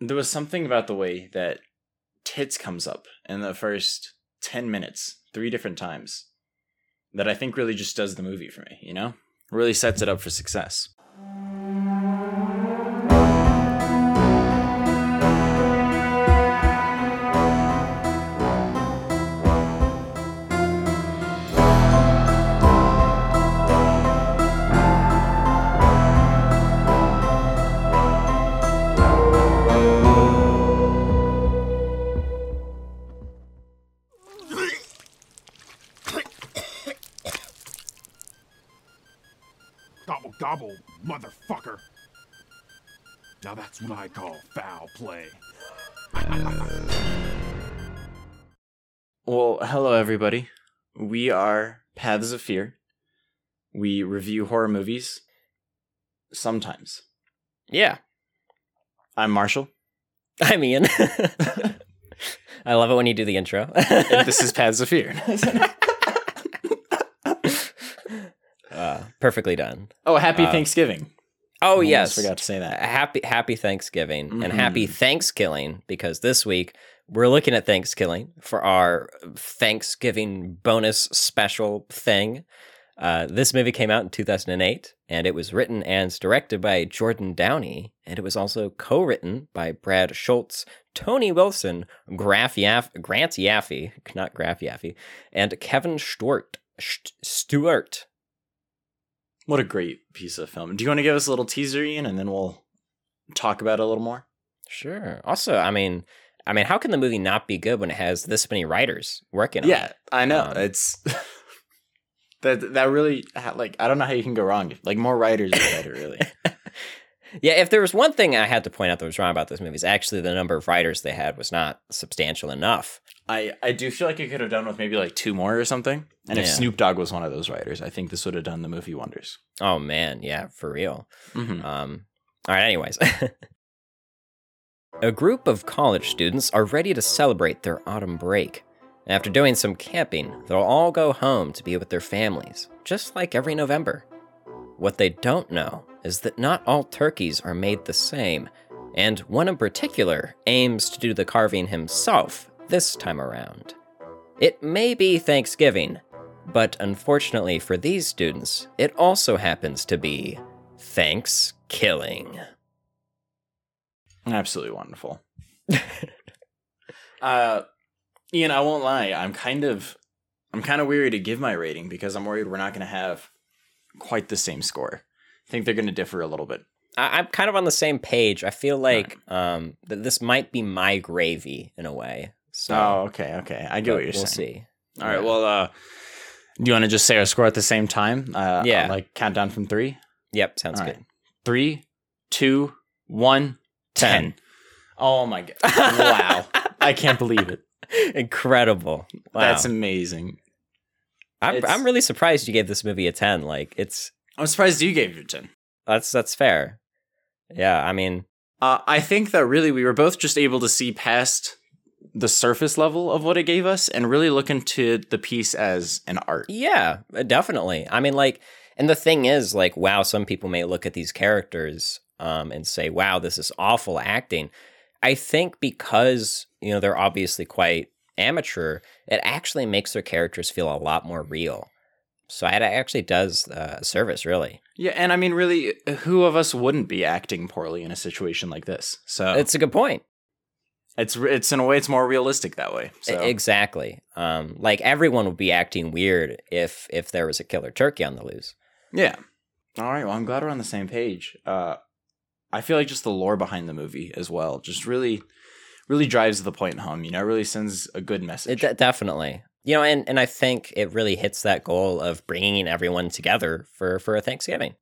there was something about the way that tits comes up in the first 10 minutes, three different times, that I think really just does the movie for me, you know? Really sets it up for success. That's what I call foul play. Well, hello, everybody. We are Paths of Fear. We review horror movies sometimes. Yeah. I'm Marshall. I'm Ian. I love it when you do the intro. and this is Paths of Fear. uh, perfectly done. oh, happy Uh, Thanksgiving. Oh Almost yes, forgot to say that. Happy Happy Thanksgiving and happy Mhm. Thanksgiving because this week we're looking at Thanksgiving for our Thanksgiving bonus special thing. Uh, this movie came out in 2008, and it was written and directed by Jordan Downey, and it was also co-written by Brad Schultz, Tony Wilson, Graf Yaff- Grant Yaffe, not Graf Yaffe, and Kevin Stewart. St- Stewart. What a great piece of film. Do you want to give us a little teaser, Ian, and then we'll talk about it a little more? Sure. Also, I mean, I mean, how can the movie not be good when it has this many writers working on it? yeah. I know. Um, it's that that really like I don't know how you can go wrong. Like more writers are better, really. Yeah, if there was one thing I had to point out that was wrong about this movie, is actually the number of writers they had was not substantial enough. I I do feel like it could have done with maybe like two more or something. And if Snoop Dogg was one of those writers, I think this would have done the movie wonders. Oh man, yeah, for real. Mm-hmm. Um, all right, anyways. A group of college students are ready to celebrate their autumn break. After doing some camping, they'll all go home to be with their families, just like every November. What they don't know is that not all turkeys are made the same, and one in particular aims to do the carving himself this time around. It may be Thanksgiving, but unfortunately for these students, it also happens to be Thanks Killing. Absolutely wonderful. uh Ian, I won't lie, I'm kind of I'm kind of weary to give my rating because I'm worried we're not gonna have quite the same score. I think they're gonna differ a little bit. I- I'm kind of on the same page. I feel like um, that this might be my gravy in a way. So oh, okay, okay. I get what you're saying. we'll see. All right. Yeah. Well, uh, do you want to just say our score at the same time? Uh, Yeah. Like countdown from three. Yep, sounds All good. right. Three, two, one, ten. Oh my god! wow, I can't believe it. Incredible. Wow. That's amazing. I'm, it's- I'm really surprised you gave this movie a 10. Like it's I'm surprised you gave it a ten. that's that's fair. Yeah, I mean, Uh, I think that really we were both just able to see past the surface level of what it gave us and really look into the piece as an art. yeah, uh, definitely. I mean like and the thing is like wow, some people may look at these characters um and say, "Wow, this is awful acting." I think because, you know, they're obviously quite amateur, it actually makes their characters feel a lot more real. So it actually does uh, service, really. Yeah, and I mean, really, who of us wouldn't be acting poorly in a situation like this? So It's a good point. it's it's in a way it's more realistic that way. So Exactly. Um, like everyone would be acting weird if if there was a killer turkey on the loose. yeah. All right. Well, I'm glad we're on the same page. Uh, I feel like just the lore behind the movie as well, just really, really drives the point home. You know, it really sends a good It message. de- definitely. You know, and, and I think it really hits that goal of bringing everyone together for for a Thanksgiving.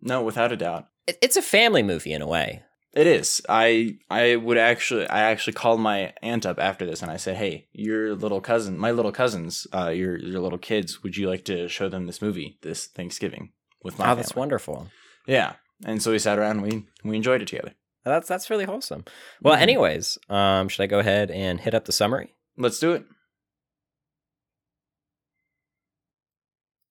no, without a doubt. It, it's a family movie in a way. It is. I I would actually I actually called my aunt up after this and I said, "Hey, your little cousin, my little cousins, uh, your your little kids, would you like to show them this movie this Thanksgiving with my oh, that's family?" wonderful. Yeah, and so we sat around and we we enjoyed it together. That's that's really wholesome. Well, Mhm. anyways, um, should I go ahead and hit up the summary? Let's do it.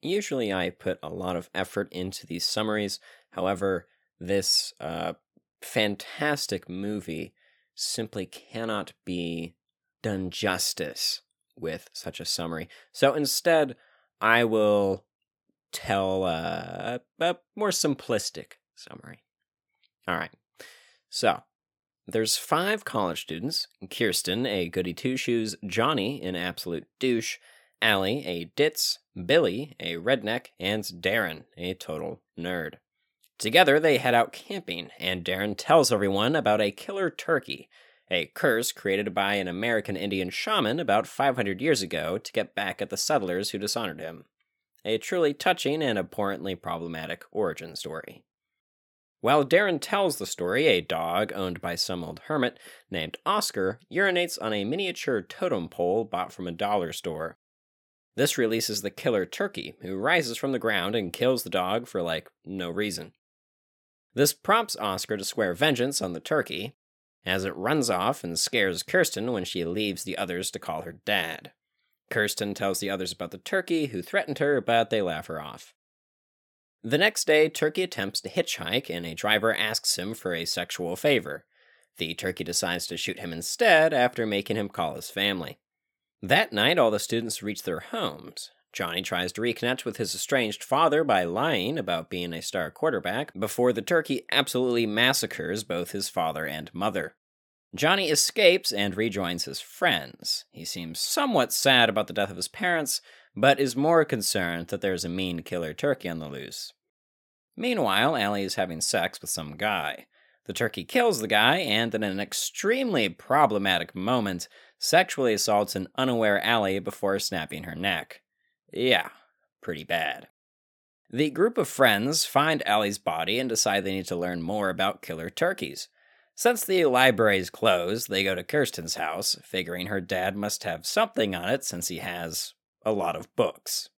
Usually, I put a lot of effort into these summaries. However, this uh, fantastic movie simply cannot be done justice with such a summary. So instead, I will tell uh, a more simplistic summary. All right. So, there's five college students Kirsten, a goody two shoes, Johnny, an absolute douche, Allie, a ditz, Billy, a redneck, and Darren, a total nerd. Together, they head out camping, and Darren tells everyone about a killer turkey, a curse created by an American Indian shaman about 500 years ago to get back at the settlers who dishonored him. A truly touching and abhorrently problematic origin story. While Darren tells the story, a dog owned by some old hermit named Oscar urinates on a miniature totem pole bought from a dollar store. This releases the killer turkey, who rises from the ground and kills the dog for like no reason. This prompts Oscar to swear vengeance on the turkey, as it runs off and scares Kirsten when she leaves the others to call her dad. Kirsten tells the others about the turkey who threatened her, but they laugh her off. The next day, Turkey attempts to hitchhike, and a driver asks him for a sexual favor. The turkey decides to shoot him instead after making him call his family. That night, all the students reach their homes. Johnny tries to reconnect with his estranged father by lying about being a star quarterback before the turkey absolutely massacres both his father and mother. Johnny escapes and rejoins his friends. He seems somewhat sad about the death of his parents, but is more concerned that there's a mean killer turkey on the loose. Meanwhile, Allie is having sex with some guy. The turkey kills the guy and, in an extremely problematic moment, sexually assaults an unaware Allie before snapping her neck. Yeah, pretty bad. The group of friends find Allie's body and decide they need to learn more about killer turkeys. Since the library is closed, they go to Kirsten's house, figuring her dad must have something on it since he has a lot of books.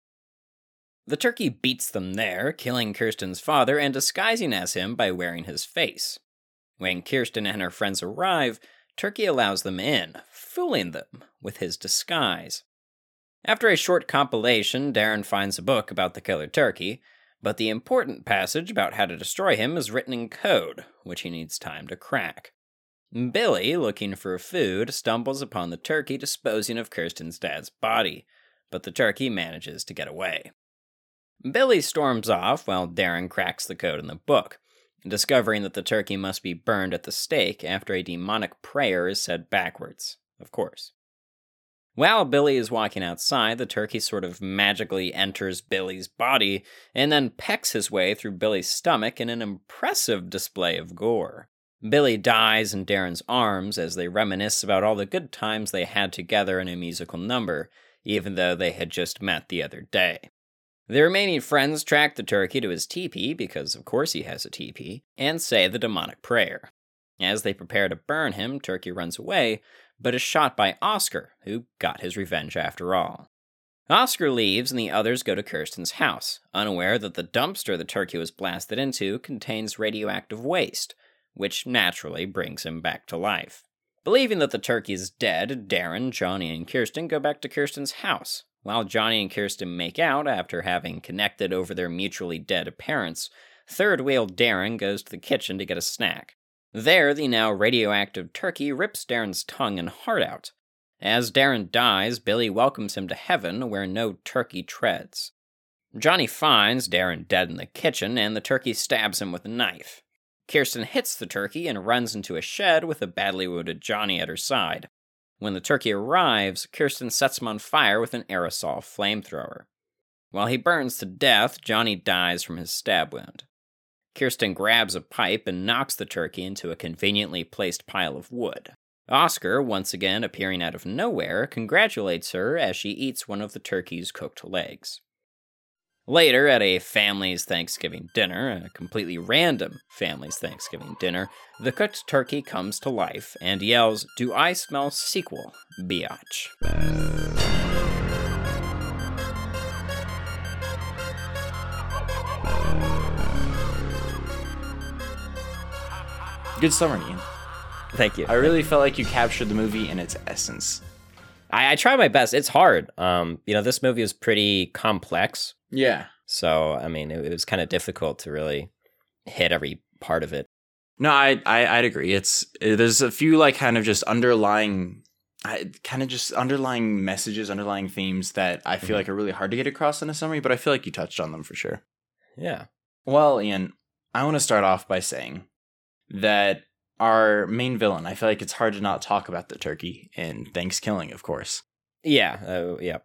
The turkey beats them there, killing Kirsten's father and disguising as him by wearing his face. When Kirsten and her friends arrive, Turkey allows them in, fooling them with his disguise. After a short compilation, Darren finds a book about the killer turkey, but the important passage about how to destroy him is written in code, which he needs time to crack. Billy, looking for food, stumbles upon the turkey disposing of Kirsten's dad's body, but the turkey manages to get away. Billy storms off while Darren cracks the code in the book, discovering that the turkey must be burned at the stake after a demonic prayer is said backwards, of course. While Billy is walking outside, the turkey sort of magically enters Billy's body and then pecks his way through Billy's stomach in an impressive display of gore. Billy dies in Darren's arms as they reminisce about all the good times they had together in a musical number, even though they had just met the other day. The remaining friends track the turkey to his teepee, because of course he has a teepee, and say the demonic prayer. As they prepare to burn him, Turkey runs away, but is shot by Oscar, who got his revenge after all. Oscar leaves and the others go to Kirsten's house, unaware that the dumpster the turkey was blasted into contains radioactive waste, which naturally brings him back to life. Believing that the turkey is dead, Darren, Johnny, and Kirsten go back to Kirsten's house. While Johnny and Kirsten make out after having connected over their mutually dead parents, third wheel Darren goes to the kitchen to get a snack. There, the now radioactive turkey rips Darren's tongue and heart out. As Darren dies, Billy welcomes him to heaven where no turkey treads. Johnny finds Darren dead in the kitchen, and the turkey stabs him with a knife. Kirsten hits the turkey and runs into a shed with a badly wounded Johnny at her side. When the turkey arrives, Kirsten sets him on fire with an aerosol flamethrower. While he burns to death, Johnny dies from his stab wound. Kirsten grabs a pipe and knocks the turkey into a conveniently placed pile of wood. Oscar, once again appearing out of nowhere, congratulates her as she eats one of the turkey's cooked legs. Later, at a family's Thanksgiving dinner, a completely random family's Thanksgiving dinner, the cooked turkey comes to life and yells, Do I smell sequel, biatch? Good summary, Ian. Thank you. I really felt like you captured the movie in its essence. I, I try my best. It's hard. Um, you know, this movie is pretty complex. Yeah. So, I mean, it, it was kind of difficult to really hit every part of it. No, I, I I'd agree. It's there's a few like kind of just underlying, I, kind of just underlying messages, underlying themes that I feel Mhm. like are really hard to get across in a summary. But I feel like you touched on them for sure. Yeah. Well, Ian, I want to start off by saying that our main villain. I feel like it's hard to not talk about the turkey in Thanksgiving, of course. Yeah. Uh, yeah.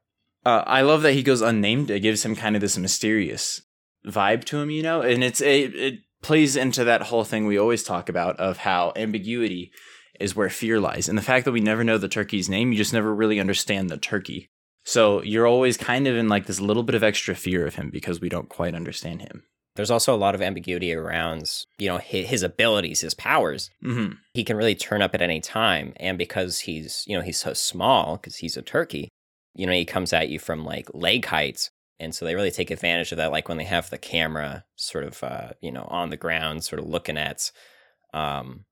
Uh, I love that he goes unnamed. It gives him kind of this mysterious vibe to him, you know, and it's a it plays into that whole thing we always talk about of how ambiguity is where fear lies, and the fact that we never know the turkey's name, you just never really understand the turkey. So you're always kind of in like this little bit of extra fear of him because we don't quite understand him. There's also a lot of ambiguity around, you know, his, his abilities, his powers. hmm He can really turn up at any time, and because he's, you know, he's so small because he's a turkey, you know, he comes at you from like leg heights, and so they really take advantage of that. Like when they have the camera sort of, uh, you know, on the ground, sort of looking at. Um,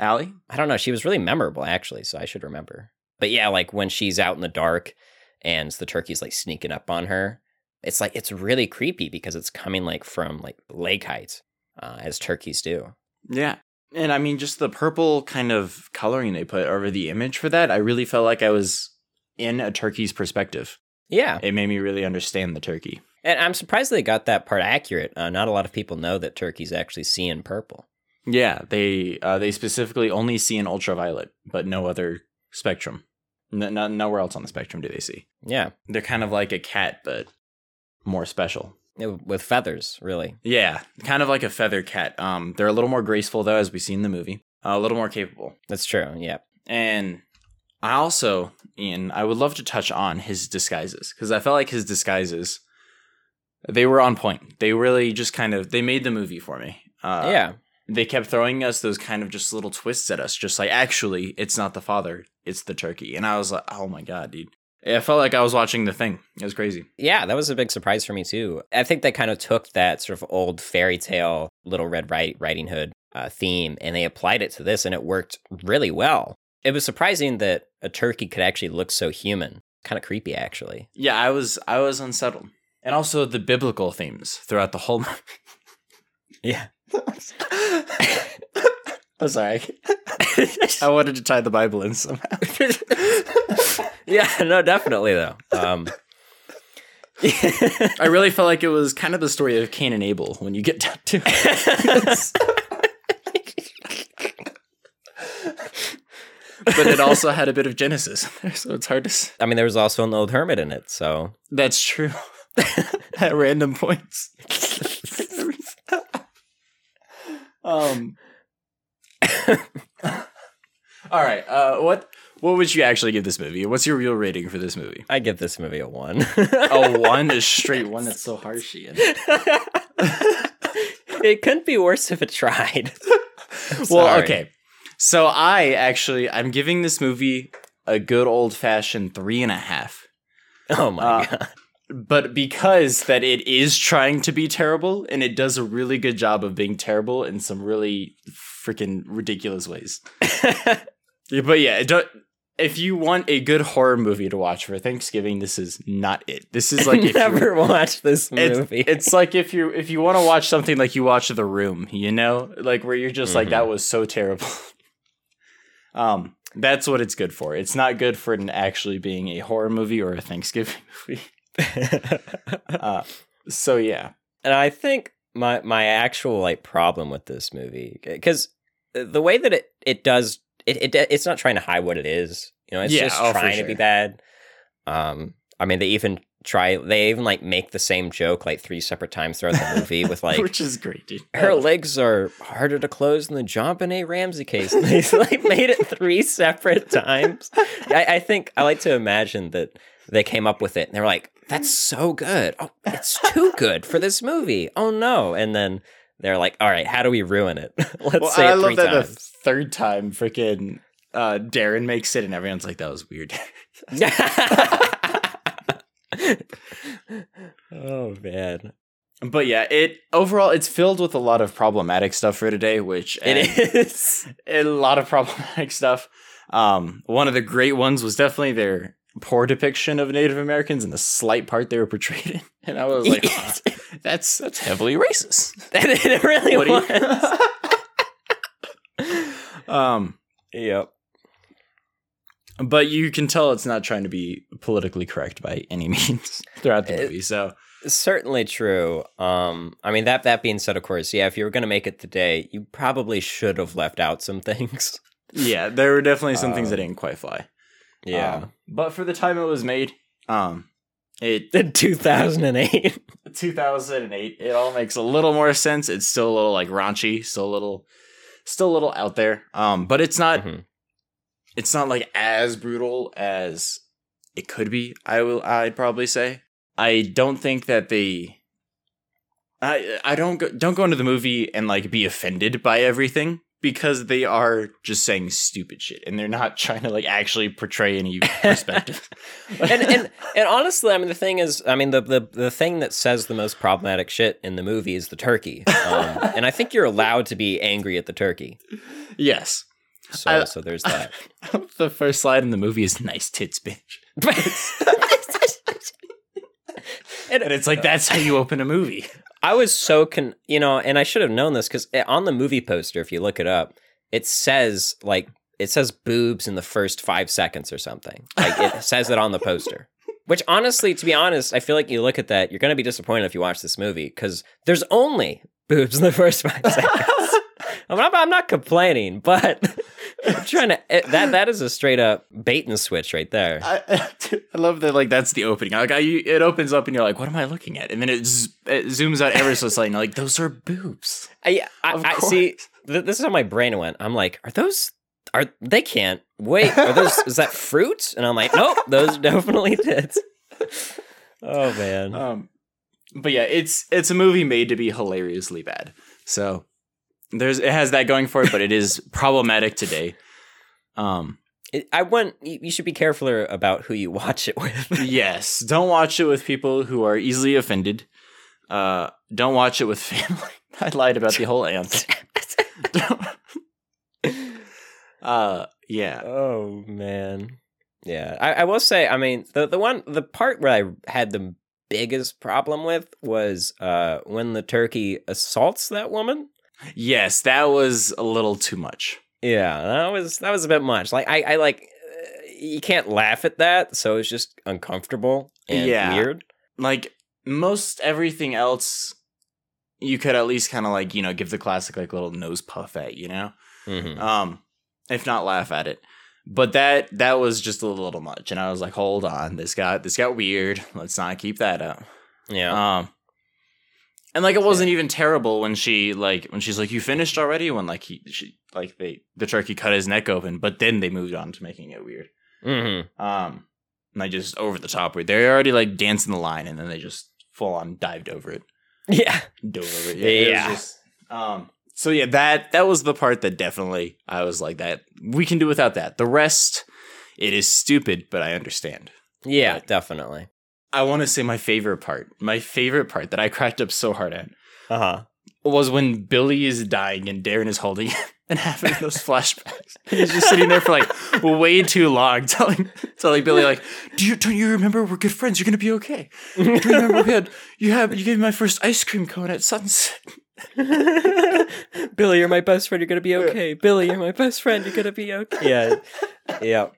Allie, I don't know. She was really memorable, actually, so I should remember. But yeah, like when she's out in the dark and the turkey's like sneaking up on her, it's like it's really creepy because it's coming like from like leg height, uh, as turkeys do. Yeah. And I mean, just the purple kind of coloring they put over the image for that, I really felt like I was in a turkey's perspective. Yeah, It made me really understand the turkey. and I'm surprised they got that part accurate. Uh, not a lot of people know that turkeys actually see in purple. Yeah, they uh, they specifically only see in ultraviolet, but no other spectrum. N- n- nowhere else on the spectrum do they see. Yeah, They're kind of like a cat, but more special. with feathers, really. Yeah, kind of like a feather cat. Um, they're a little more graceful though, as we see in the movie. Uh, a little more capable. That's true. Yeah, And I also, Ian, I would love to touch on his disguises because I felt like his disguises, they were on point. They really just kind of they made the movie for me. Uh, yeah, they kept throwing us those kind of just little twists at us, just like actually, it's not the father, it's the turkey. And I was like, oh my god, dude. I felt like I was watching the thing. It was crazy. Yeah, that was a big surprise for me too. I think they kind of took that sort of old fairy tale Little Red Ri- Riding Hood uh, theme and they applied it to this, and it worked really well. It was surprising that a turkey could actually look so human. Kind of creepy, actually. Yeah, I was I was unsettled. And also the biblical themes throughout the whole. Yeah. I'm sorry. I wanted to tie the Bible in somehow. yeah, no, definitely though. Um, I really felt like it was kind of the story of Cain and Abel when you get down to it. but it also had a bit of Genesis in there, so it's hard to. s- I mean, there was also an old hermit in it, so That's true. At random points. um. All right. Uh, what what would you actually give this movie? What's your real rating for this movie? I give this movie a one. A one, is straight one. That's so harsh, Ian. it couldn't be worse if it tried. Well, okay. So I actually I'm giving this movie a good old fashioned three and a half. Oh my Uh, god. But because that it is trying to be terrible and it does a really good job of being terrible in some really freaking ridiculous ways. But yeah, don't, if you want a good horror movie to watch for Thanksgiving, this is not it. This is like if never watched this movie. it's like if you if you want to watch something like you watch The Room, you know, like where you're just like Mhm. that was so terrible. um, that's what it's good for. It's not good for it actually being a horror movie or a Thanksgiving movie. Uh, so yeah, and I think my my actual like problem with this movie because the way that it it does it, it it's not trying to hide what it is. You know, it's Yeah, just oh, trying to be bad. Um, I mean, they even try. They even like make the same joke like three separate times throughout the movie with like. which is great, dude. her legs are harder to close than the JonBenét Ramsey case. And they like made it three separate times. I, I think I like to imagine that they came up with it and they were like, "That's so good. Oh, it's too good for this movie. Oh no!" And then they're like, "All right, how do we ruin it? Let's well, say I it love three that the times." third time, freaking uh, Darren makes it, and everyone's like, "That was weird." oh man, but yeah, it overall it's filled with a lot of problematic stuff for today, which it is a lot of problematic stuff. Um, one of the great ones was definitely their poor depiction of Native Americans and the slight part they were portrayed in, and I was like, "Huh, "That's that's heavily racist." it really What was. you- Um, Yep. but you can tell it's not trying to be politically correct by any means throughout the It- movie. So Certainly true. Um, I mean that that being said, of course, yeah, if you were gonna make it today, you probably should have left out some things. yeah, there were definitely some things that Um, didn't quite fly. Yeah. Um, but for the time it was made, um, it In 2008. 2008, it all makes a little more sense. It's still a little like raunchy, still a little, still a little out there. Um, but it's not. Mhm. It's not like as brutal as it could be. I will. I'd probably say. I don't think that the. I I don't go, don't go into the movie and like be offended by everything because they are just saying stupid shit and they're not trying to like actually portray any perspective. and and and honestly, I mean, the thing is, I mean, the the the thing that says the most problematic shit in the movie is the turkey, um, and I think you're allowed to be angry at the turkey. yes. So I- so there's that. the first slide in the movie is nice tits, bitch. and And it's like that's how you open a movie. I was so con, you know, and I should have known this because eh, on the movie poster, if you look it up, it says like it says boobs in the first five seconds or something. Like it says it on the poster. Which honestly, to be honest, I feel like you look at that, you're gonna be disappointed if you watch this movie because there's only boobs in the first five seconds. I'm not, I'm not complaining, but I'm trying to. that that is a straight up bait and switch right there. I, I love that. Like that's the opening. Like I, you, it opens up and you're like, what am I looking at? And then it, z- it zooms out ever so slightly. And like those are boobs. I, I, I see. Th- this is how my brain went. I'm like, are those? Are they can't wait? Are those? is that fruit? And I'm like, nope, those definitely tits. Oh man. Um, but yeah, it's it's a movie made to be hilariously bad. So there's it has that going for it, but it is problematic today. Um, It- I want. You should be careful about who you watch it with. yes, don't watch it with people who are easily offended. Uh, don't watch it with family. I lied about the whole aunt. uh, yeah. oh man. Yeah, I, I will say. I mean, the the one the part where I had the biggest problem with was uh when the turkey assaults that woman. Yes, that was a little too much. Yeah, that was that was a bit much. Like I, I like uh, you can't laugh at that, so it's just uncomfortable and Yeah. weird. Like most everything else, you could at least kind of like you know give the classic like little nose puff at you know, hmm um, if not laugh at it. But that that was just a little much, and I was like, hold on, this got this got weird. Let's not keep that up. Yeah, Um, and like it wasn't even terrible when she like when she's like, "You finished already?" When like he she like they the turkey cut his neck open, but then they moved on to making it weird. hmm Um, and they just over the top weird. They're already like dancing the line, and then they just full on dived over it, yeah, dove over it. it was Yeah. just- um. So yeah, that that was the part that definitely I was like that we can do without that. The rest, it is stupid, but I understand. yeah, Right. definitely. I want to say my favorite part. My favorite part that I cracked up so hard at Uh huh. was when Billy is dying and Darren is holding him and having those flashbacks. He's just sitting there for like way too long, telling telling Billy like, "Do you don't you remember we're good friends? You're gonna be okay. Do you remember we had you have you gave me my first ice cream cone at sunset? Billy, you're my best friend. You're gonna be okay. Billy, you're my best friend. You're gonna be okay. Yeah, yeah.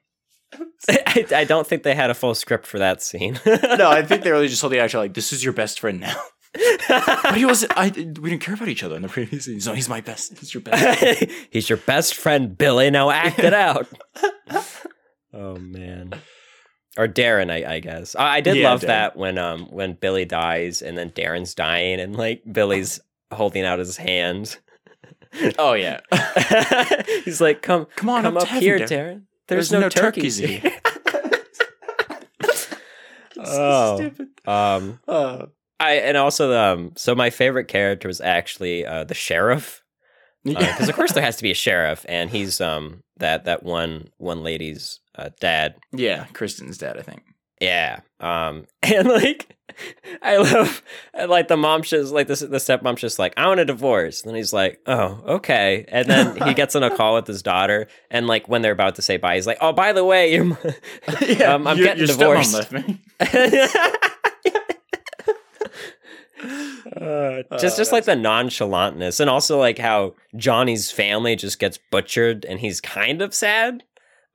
I, I don't think they had a full script for that scene. No, I think they really just told the actor like, "This is your best friend now." But he wasn't. I we didn't care about each other in the previous scene. So he's my best. He's your best. He's your best friend, Billy. Now act it out. oh man. Or Darren, I, I guess. I, I did Yeah, love Darren. that when um when Billy dies and then Darren's dying and like Billy's holding out his hand. Oh yeah. He's like, "Come, Come on come up up here, Darren. Darren. There's There's, no, no turkeys, turkeys here." oh, stupid. um, Uh, I and also um, so my favorite character was actually uh, the sheriff because of course there has to be a sheriff, and he's um that that one one lady's uh, dad. yeah, Kristen's dad, I think. Yeah, um, and like I love like the mom's just like this the stepmom's just like I want a divorce, and he's like oh okay, and then he gets on a call with his daughter, and like when they're about to say bye, he's like oh by the way you're m- um, I'm your- getting your divorced. left me. Uh, just just like the nonchalantness and also like how Johnny's family just gets butchered and he's kind of sad.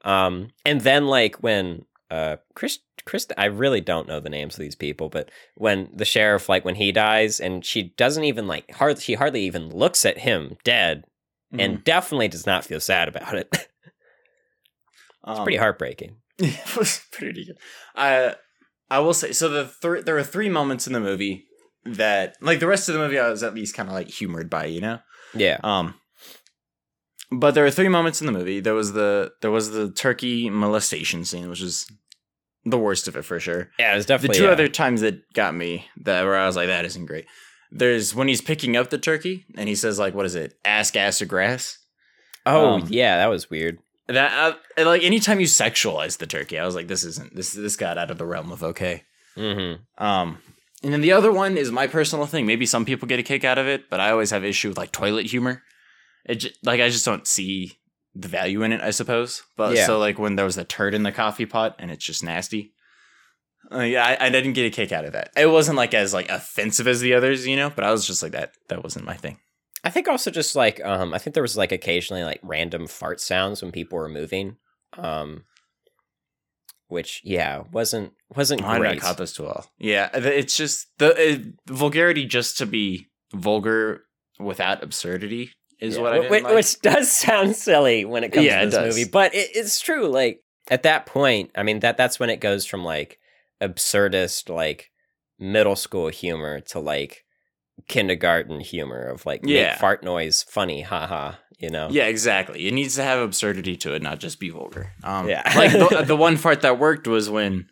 Um and then like when uh Chris Chris I really don't know the names of these people, but when the sheriff like when he dies and she doesn't even like hardly she hardly even looks at him dead Mm-hmm. and definitely does not feel sad about it. it's Um, pretty heartbreaking. it was pretty good. I I will say so. The th- there are three moments in the movie that, like the rest of the movie, I was at least kind of like humored by. You know, Yeah. um. But there were three moments in the movie. There was the there was the turkey molestation scene, which is the worst of it for sure. Yeah, it was definitely The two uh, other times that got me that where I was like, that isn't great. There's when he's picking up the turkey and he says like, what is it, Ask ass, gas, or grass? Oh, um, yeah, that was weird. That uh, like anytime you sexualize the turkey, I was like, this isn't this this got out of the realm of okay. Mhm. Um, and then the other one is my personal thing. Maybe some people get a kick out of it, but I always have issue with like toilet humor. It j- like I just don't see the value in it. I suppose, but Yeah. so like when there was a turd in the coffee pot and it's just nasty. Uh, yeah, I, I didn't get a kick out of that. It wasn't like as like offensive as the others, you know. But I was just like that. That wasn't my thing. I think also just like um I think there was like occasionally like random fart sounds when people were moving. Um which yeah, wasn't wasn't I great. not caught this too well. Yeah, it's just the it, vulgarity just to be vulgar without absurdity is Yeah, what I wh- didn't which, like. which does sound silly when it comes Yeah, to it this does. movie, but it, it's true. Like at that point, I mean that that's when it goes from like absurdist like middle school humor to like kindergarten humor of like Yeah. make fart noise funny, haha. You know? Yeah, exactly. It needs to have absurdity to it, not just be vulgar. Um, Yeah. like the, the one part that worked was when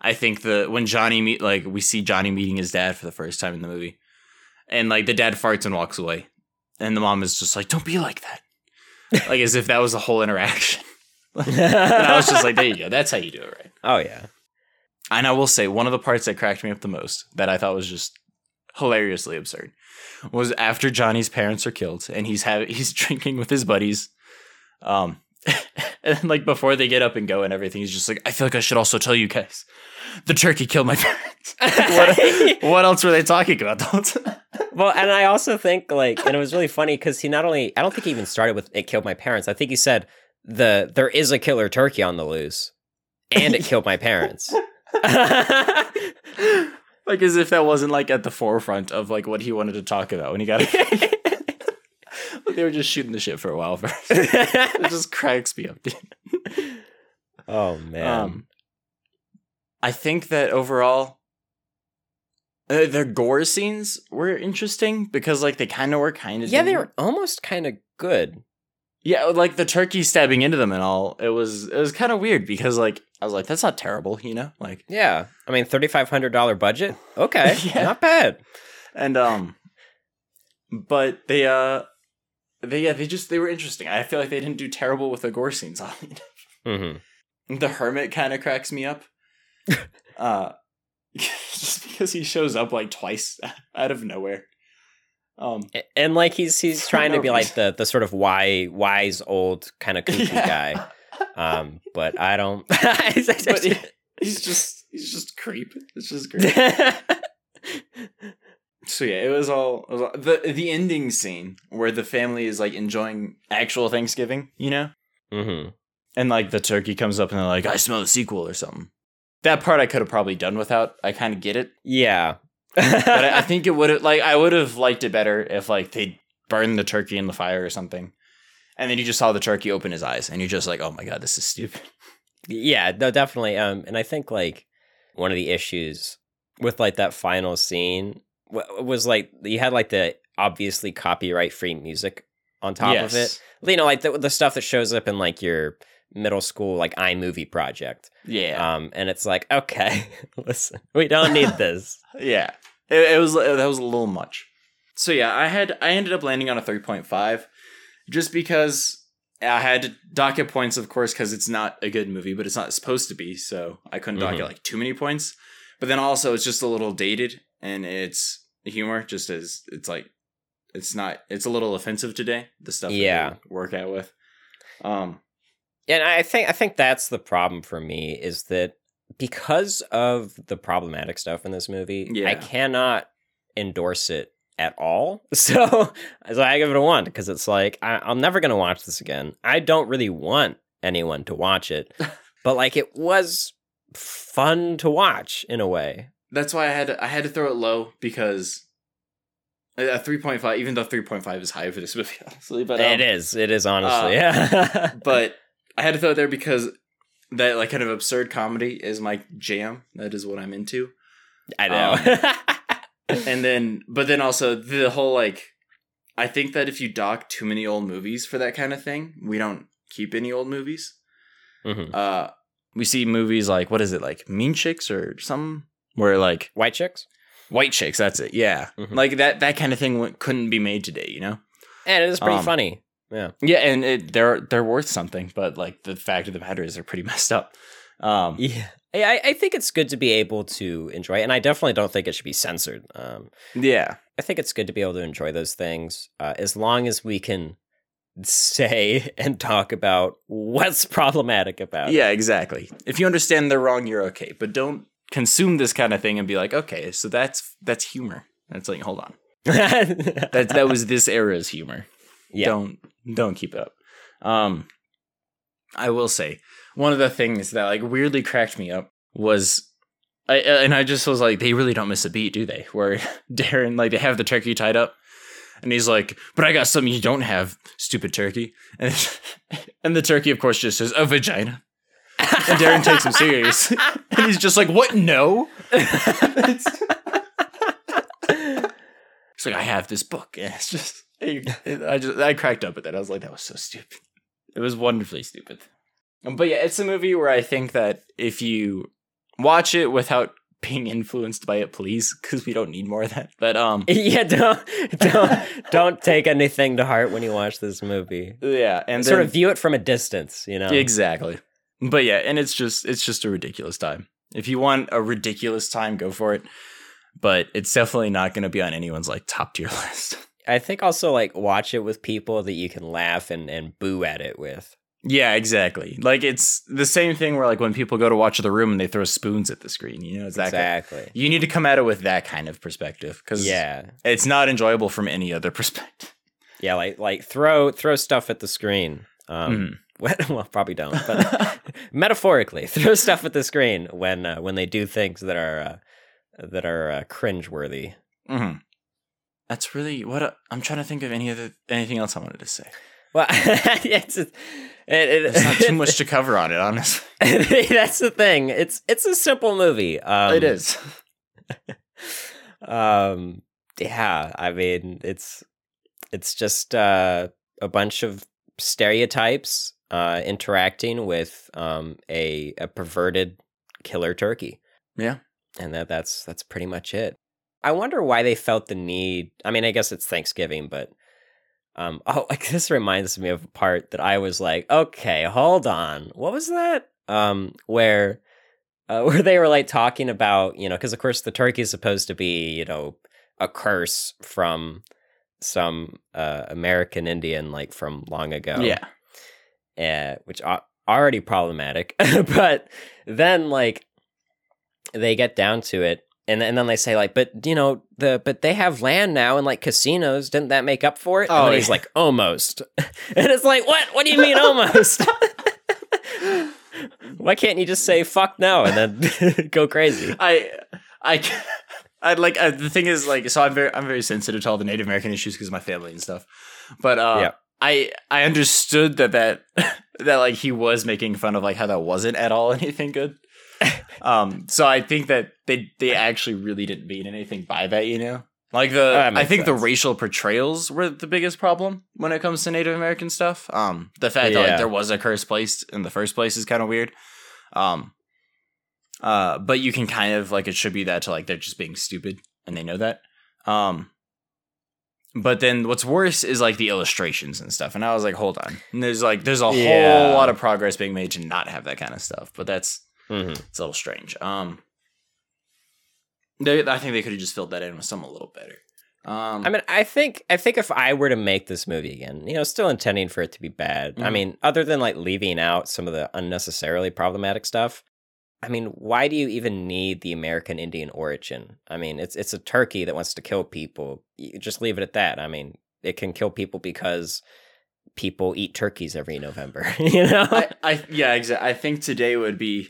I think the when Johnny meet like we see Johnny meeting his dad for the first time in the movie, and like the dad farts and walks away, and the mom is just like, "Don't be like that," like as if that was the whole interaction. and I was just like, "There you go. That's how you do it, right?" oh yeah. And I will say one of the parts that cracked me up the most that I thought was just hilariously absurd was after Johnny's parents are killed and he's have he's drinking with his buddies. Um and like before they get up and go and everything, he's just like, I feel like I should also tell you guys. The turkey killed my parents. what, what else were they talking about? Well, and I also think like, and it was really funny because he not only, I don't think he even started with "it killed my parents." I think he said the there is a killer turkey on the loose, and it killed my parents. like as if that wasn't like at the forefront of like what he wanted to talk about when he got it. they were just shooting the shit for a while first. it just cracks me up, dude. oh man, Um, I think that overall, uh, their gore scenes were interesting because like they kind of were kind of yeah, they were almost kind of good. yeah like the turkey stabbing into them and all. It was it was kind of weird because like I was like that's not terrible, you know, like Yeah, I mean, thirty five hundred dollar budget. Okay, Yeah. not bad. and um, but they uh. They yeah they just they were interesting. I feel like they didn't do terrible with the gore scenes on it. hmm The hermit kind of cracks me up. Uh just because he shows up like twice out of nowhere. Um And like he's he's trying no to be like the the sort of wise wise old kind of kooky Yeah. guy. Um, but I don't. but he- he's just he's just creep. It's just great. so yeah, it was all, it was all the the ending scene where the family is like enjoying actual Thanksgiving, you know? hmm And like the turkey comes up and they're like, I smell a sequel or something. That part I could have probably done without. I kind of get it. Yeah. but I, I think it would have like I would have liked it better if like they burned the turkey in the fire or something, and then you just saw the turkey open his eyes, and you're just like, oh my god, this is stupid. Yeah, no, definitely. Um, and I think like one of the issues with like that final scene was like you had like the obviously copyright free music on top of it. You know, like the the stuff that shows up in like your middle school like iMovie project. Yeah, Um, and it's like, okay, listen, we don't need this. yeah. It, it was that was a little much. So yeah, I had I ended up landing on a three point five, just because I had to docket points, of course, because it's not a good movie, but it's not supposed to be. So I couldn't docket Mhm. like too many points. But then also it's just a little dated, and it's humor just as it's like it's not it's a little offensive today. The stuff that Yeah. work out with. Um. And I think I think that's the problem for me is that because of the problematic stuff in this movie, Yeah. I cannot endorse it at all. So, so I give it a one because it's like I, I'm never gonna watch this again. I don't really want anyone to watch it, but like it was fun to watch in a way. That's why I had to, I had to throw it low because a three point five, even though three point five is high for this movie, honestly, but um, it is. It is honestly. uh, yeah. but I had to throw it there because that like kind of absurd comedy is my jam. That is what I'm into. I know. And then, but then also the whole like, I think that if you dock too many old movies for that kind of thing, we don't keep any old movies. Mhm. Uh, we see movies like what is it like Mean Chicks or some where like White chicks, White Chicks. That's it. Yeah, Mhm. like that that kind of thing w- couldn't be made today. You know. and it is pretty Um, funny. Yeah. Yeah, and it, they're they're worth something, but like the fact of the matter is they're pretty messed up. Um, Yeah. I, I think it's good to be able to enjoy it, and I definitely don't think it should be censored. Um, yeah, I think it's good to be able to enjoy those things uh, as long as we can say and talk about what's problematic about yeah, exactly. If you understand they're wrong, you're okay, but don't consume this kind of thing and be like, okay, so that's that's humor. That's like, hold on, that that was this era's humor. Yeah. Don't don't keep it up. Um, I will say one of the things that like weirdly cracked me up was. I, and I just was like, they really don't miss a beat, do they? Where Darren, like, they have the turkey tied up, and he's like, "But I got something you don't have, stupid turkey." And and the turkey, of course, just says, "A vagina." And Darren takes him serious, and he's just like, "What? No." It's- He's like, "I have this book," and it's just, I just, I cracked up at that. I was like, "That was so stupid." It was wonderfully stupid. Um, But yeah, it's a movie where I think that if you watch it without being influenced by it, please, because we don't need more of that. But um, yeah, don't don't don't take anything to heart when you watch this movie. yeah, and sort then- of view it from a distance, you know. Exactly. But yeah, and it's just it's just a ridiculous time. If you want a ridiculous time, go for it. But it's definitely not going to be on anyone's like top tier list. I think also like watch it with people that you can laugh and and boo at it with. yeah, exactly. Like it's the same thing where like when people go to watch The Room and they throw spoons at the screen. You know, it's that. kind- Exactly. you need to come at it with that kind of perspective because Yeah. it's not enjoyable from any other perspective. Yeah, like like throw throw stuff at the screen. Um Mhm. well, well, probably don't, but metaphorically, throw stuff at the screen when uh, when they do things that are uh, that are uh, cringeworthy. Mhm. That's really what I- I'm trying to think of. Any other anything else I wanted to say? Well, it's it, it, There's not too much to cover on it, honestly. that's the thing. It's it's a simple movie. Um, it is. Um, yeah, I mean, it's it's just uh, a bunch of stereotypes uh, interacting with um, a a perverted killer turkey. Yeah. and that that's that's pretty much it. I wonder why they felt the need. I mean, I guess it's Thanksgiving, but um, oh, like this reminds me of a part that I was like, okay, hold on, what was that? Um, where uh, where they were like talking about, you know, because of course the turkey is supposed to be, you know, a curse from some uh, American Indian, like from long ago Yeah. uh, which are already problematic. but then like they get down to it, and and then they say like, but you know the but they have land now and like casinos. Didn't that make up for it? Oh, and then he's yeah. like, almost. and it's like, what? What do you mean almost? Why can't you just say fuck no and then go crazy? I I I like uh, the thing is like so I'm very I'm very sensitive to all the Native American issues because of my family and stuff. But uh Yeah. I I understood that that that like he was making fun of like how that wasn't at all anything good. um so I think that they they actually really didn't mean anything by that, you know? Like the I think the racial portrayals were the biggest problem when it comes to Native American stuff. Um the fact that like there was a curse placed in the first place is kind of weird. Um uh, but you can kind of like attribute that to like they're just being stupid and they know that. Um, but then what's worse is like the illustrations and stuff. And I was like, hold on. And there's like there's a Yeah. whole lot of progress being made to not have that kind of stuff. But that's hmm it's a little strange. Um, they, I think they could have just filled that in with something a little better. Um, I mean, I think I think if I were to make this movie again, you know, still intending for it to be bad. I Mhm. mean, other than like leaving out some of the unnecessarily problematic stuff, I mean, why do you even need the American Indian origin? I mean, it's it's a turkey that wants to kill people. You just leave it at that. I mean, it can kill people because people eat turkeys every November. you know? I, I yeah, exactly. I think today would be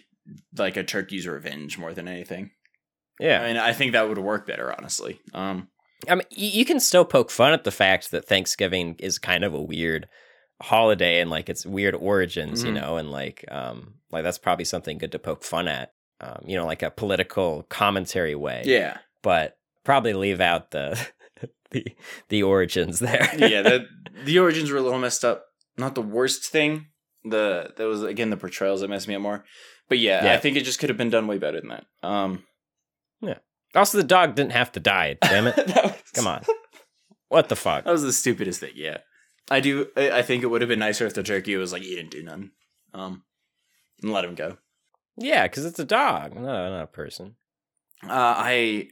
like a turkey's revenge more than anything. yeah. I mean, I think that would work better, honestly. Um, I mean, you can still poke fun at the fact that Thanksgiving is kind of a weird holiday and like its weird origins, you Mhm. know, and like um like that's probably something good to poke fun at. Um, you know, like a political commentary way. yeah, But probably leave out the the the origins there. yeah. The the origins were a little messed up. Not the worst thing. The that was again the portrayals that messed me up more. But yeah, Yeah. I think it just could have been done way better than that. Um, yeah. also the dog didn't have to die, damn it. was- Come on. What the fuck? That was the stupidest thing. Yeah, I do. I, think it would have been nicer if the turkey was like, "You didn't do none," um, and let him go. Yeah, because it's a dog, not, not a person. Uh, I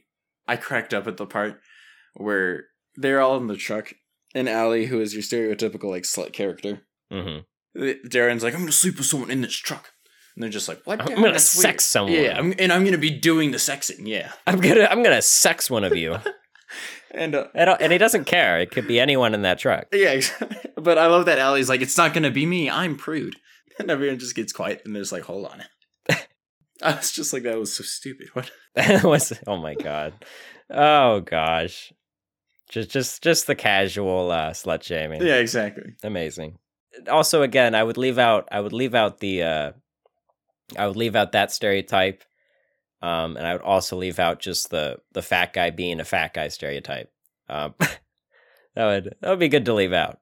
I cracked up at the part where they're all in the truck, and Allie, who is your stereotypical like slut character, hmm Darren's like, "I'm gonna sleep with someone in this truck," and they're just like, "What? I'm gonna That's sex someone. Yeah, I'm, and I'm gonna be doing the sexing. Yeah, I'm gonna I'm gonna sex one of you. and uh, and, and he doesn't care. It could be anyone in that truck. yeah, but I love that Allie's like, "It's not gonna be me. I'm prude," and everyone just gets quiet, and they're just like, "Hold on." I was just like, "That was so stupid." What? That was oh my god. Oh gosh. Just just just the casual uh slut shaming. Yeah, exactly. Amazing. Also again, I would leave out I would leave out the uh I would leave out that stereotype. Um and I would also leave out just the the fat guy being a fat guy stereotype. Um that would that would be good to leave out.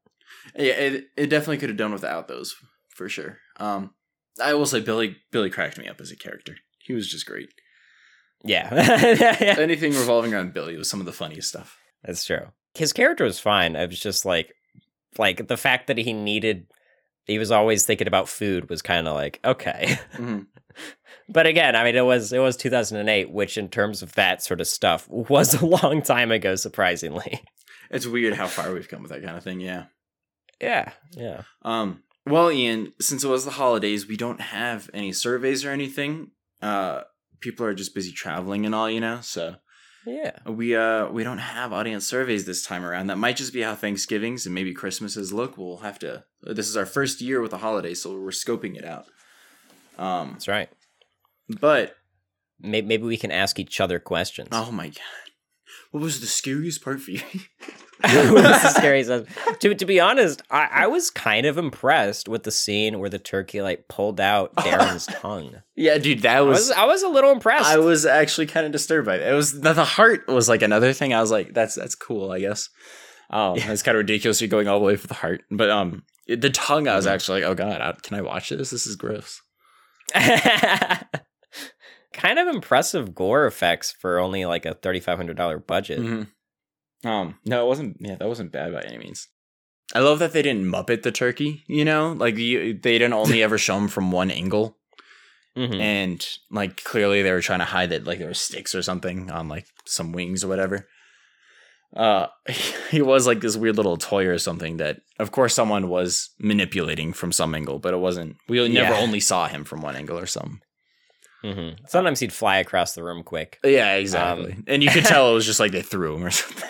Yeah, it it definitely could have done without those for sure. Um, I will say Billy Billy cracked me up as a character. He was just great. Yeah. Anything revolving around Billy was some of the funniest stuff. That's true. His character was fine. I was just like, like the fact that he needed, he was always thinking about food was kind of like okay. Mhm. but again, I mean, it was it was 2008, which in terms of that sort of stuff was a long time ago. Surprisingly, It's weird how far we've come with that kind of thing. Yeah. yeah, yeah. Um. Well, Ian, since it was the holidays, we don't have any surveys or anything. Uh, people are just busy traveling and all, you know. So Yeah. we uh we don't have audience surveys this time around. That might just be how Thanksgivings and maybe Christmases look. We'll have to. This is our first year with the holidays, so we're scoping it out. Um, That's right. but Maybe, maybe we can ask each other questions. oh my god, what was the scariest part for you? scary. stuff. To to be honest, I, I was kind of impressed with the scene where the turkey like pulled out Darren's tongue. yeah, dude, that I was. was I was a little impressed. I was actually kind of disturbed by it. It was the, the heart was like another thing. I was like, that's that's cool, I guess. Um, it's kind of ridiculous. You're going all the way for the heart, but um, the tongue. I was Mhm. actually like, oh god, I, can I watch this? This is gross. Kind of impressive gore effects for only like a thirty five hundred dollar budget. Mhm. Um, no, it wasn't. Yeah, that wasn't bad by any means. I love that they didn't muppet the turkey. You know, like you, they didn't only ever show him from one angle, Mhm. and like clearly they were trying to hide that like there were sticks or something on like some wings or whatever. Uh, he was like this weird little toy or something that, of course, someone was manipulating from some angle, but it wasn't. We never Yeah. only saw him from one angle or something. Mhm. Sometimes he'd fly across the room quick. Yeah, exactly. and you could tell it was just like they threw him or something.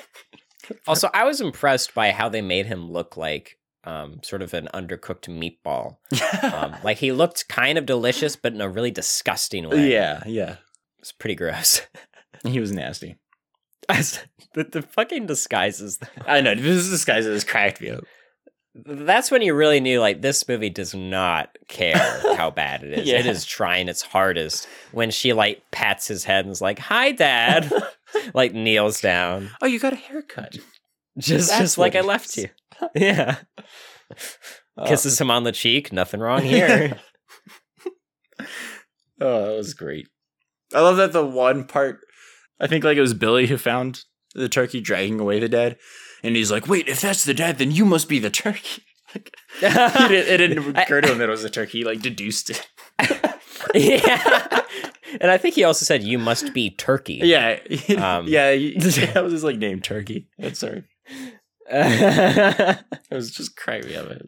Also, I was impressed by how they made him look like um, sort of an undercooked meatball. Um, like he looked kind of delicious, but in a really disgusting way. yeah, yeah. it's pretty gross. He was nasty. the, the fucking disguises. I know this disguise has cracked me up. That's when you really knew like this movie does not care how bad it is. Yeah. It is trying its hardest. When she like pats his head and is like, "Hi, Dad," like kneels down, Oh, you got a haircut. just That's just like I left you. Yeah, Oh. kisses him on the cheek. Nothing wrong here. Oh, that was great. I love that the one part. I think like it was Billy who found the turkey dragging away the dead, and he's like, "Wait, if that's the dad, then you must be the turkey." Like, didn't, it didn't occur to him that it was a turkey. He like deduced it. yeah, and I think he also said, "You must be Turkey." Yeah, Um, yeah. that was his like name, Turkey. That's sorry. It was just crazy of it.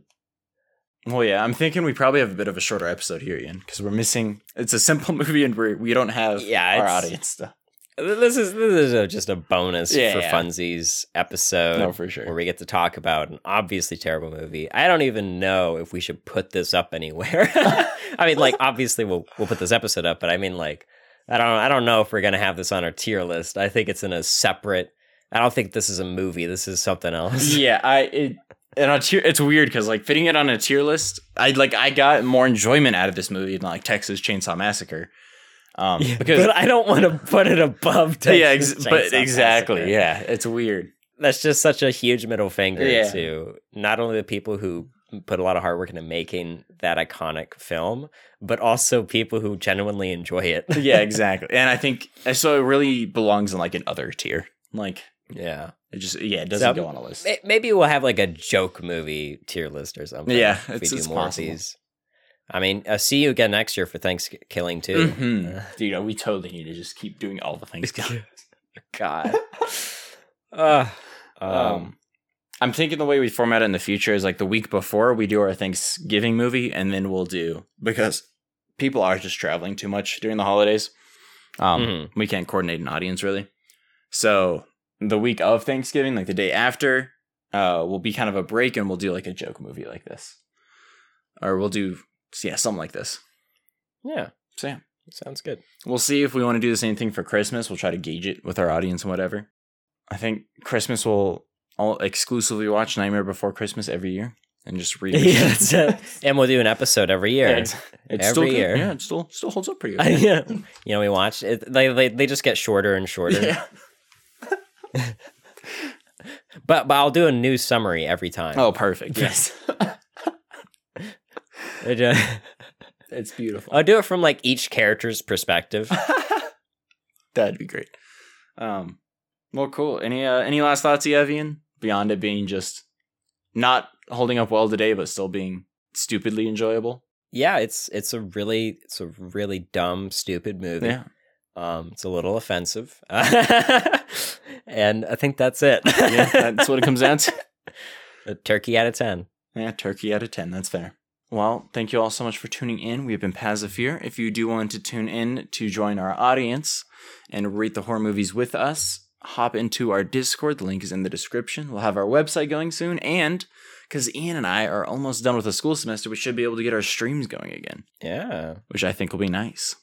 Well, yeah, I'm thinking we probably have a bit of a shorter episode here, Ian, because we're missing. It's a simple movie, and we we don't have Yeah, our audience stuff. This is this is a, just a bonus Yeah, for yeah. funsies episode. No, for sure. Where we get to talk about an obviously terrible movie. I don't even know if we should put this up anywhere. I mean, like obviously we'll we'll put this episode up, but I mean, like I don't I don't know if we're gonna have this on our tier list. I think it's in a separate. I don't think this is a movie. This is something else. yeah, I it and on tier. It's weird because like fitting it on a tier list, I like I got more enjoyment out of this movie than like Texas Chainsaw Massacre. Um, because but I don't want to put it above. Texas yeah, ex- but exactly, Massacre. yeah, it's weird. that's just such a huge middle finger Yeah. to not only the people who put a lot of hard work into making that iconic film, but also people who genuinely enjoy it. Yeah, exactly. and I think so. It really belongs in like an other tier. Like yeah. it just yeah, it doesn't So, go on a list. Maybe we'll have like a joke movie tier list or something. Yeah, if we it's- do more possible. of these. I mean, uh, see you again next year for Thanksgiving too. Mhm. Dude, we totally need to just keep doing all the things. God. uh, um, um, I'm thinking the way we format it in the future is like the week before we do our Thanksgiving movie, and then we'll do because people are just traveling too much during the holidays. Um, Mhm. we can't coordinate an audience really. So the week of Thanksgiving, like the day after, uh, will be kind of a break, and we'll do like a joke movie like this, or we'll do yeah something like this. yeah, So yeah, sounds good. we'll see if we want to do the same thing for Christmas. We'll try to gauge it with our audience and whatever. I think Christmas will all exclusively watch Nightmare Before Christmas every year and just read. yeah, it. and we'll do an episode every year. Yeah, it's, it's Every still year. Yeah, it still still holds up pretty good. yeah. You know, we watch it. They, they they just get shorter and shorter. Yeah. But but I'll do a new summary every time. Oh, perfect. Yes, It, it's beautiful. I'll do it from like each character's perspective. That'd be great. Um, well, cool. Any uh, any last thoughts you have, Ian? Beyond it being just not holding up well today, but still being stupidly enjoyable. yeah, it's it's a really it's a really dumb, stupid movie. Yeah. Um, it's a little offensive, and I think that's it. Yeah, that's what it comes down to. A turkey out of ten. Yeah, turkey out of 10. That's fair. Well, thank you all so much for tuning in. We have been Paths of Fear. If you do want to tune in to join our audience and rate the horror movies with us, hop into our Discord. The link is in the description. We'll have our website going soon. And because Ian and I are almost done with the school semester, we should be able to get our streams going again, Yeah, which I think will be nice.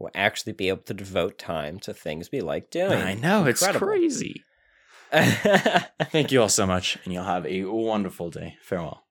we'll actually be able to devote time to things we like doing. I know, it's crazy. Thank you all so much, and you'll have a wonderful day. Farewell.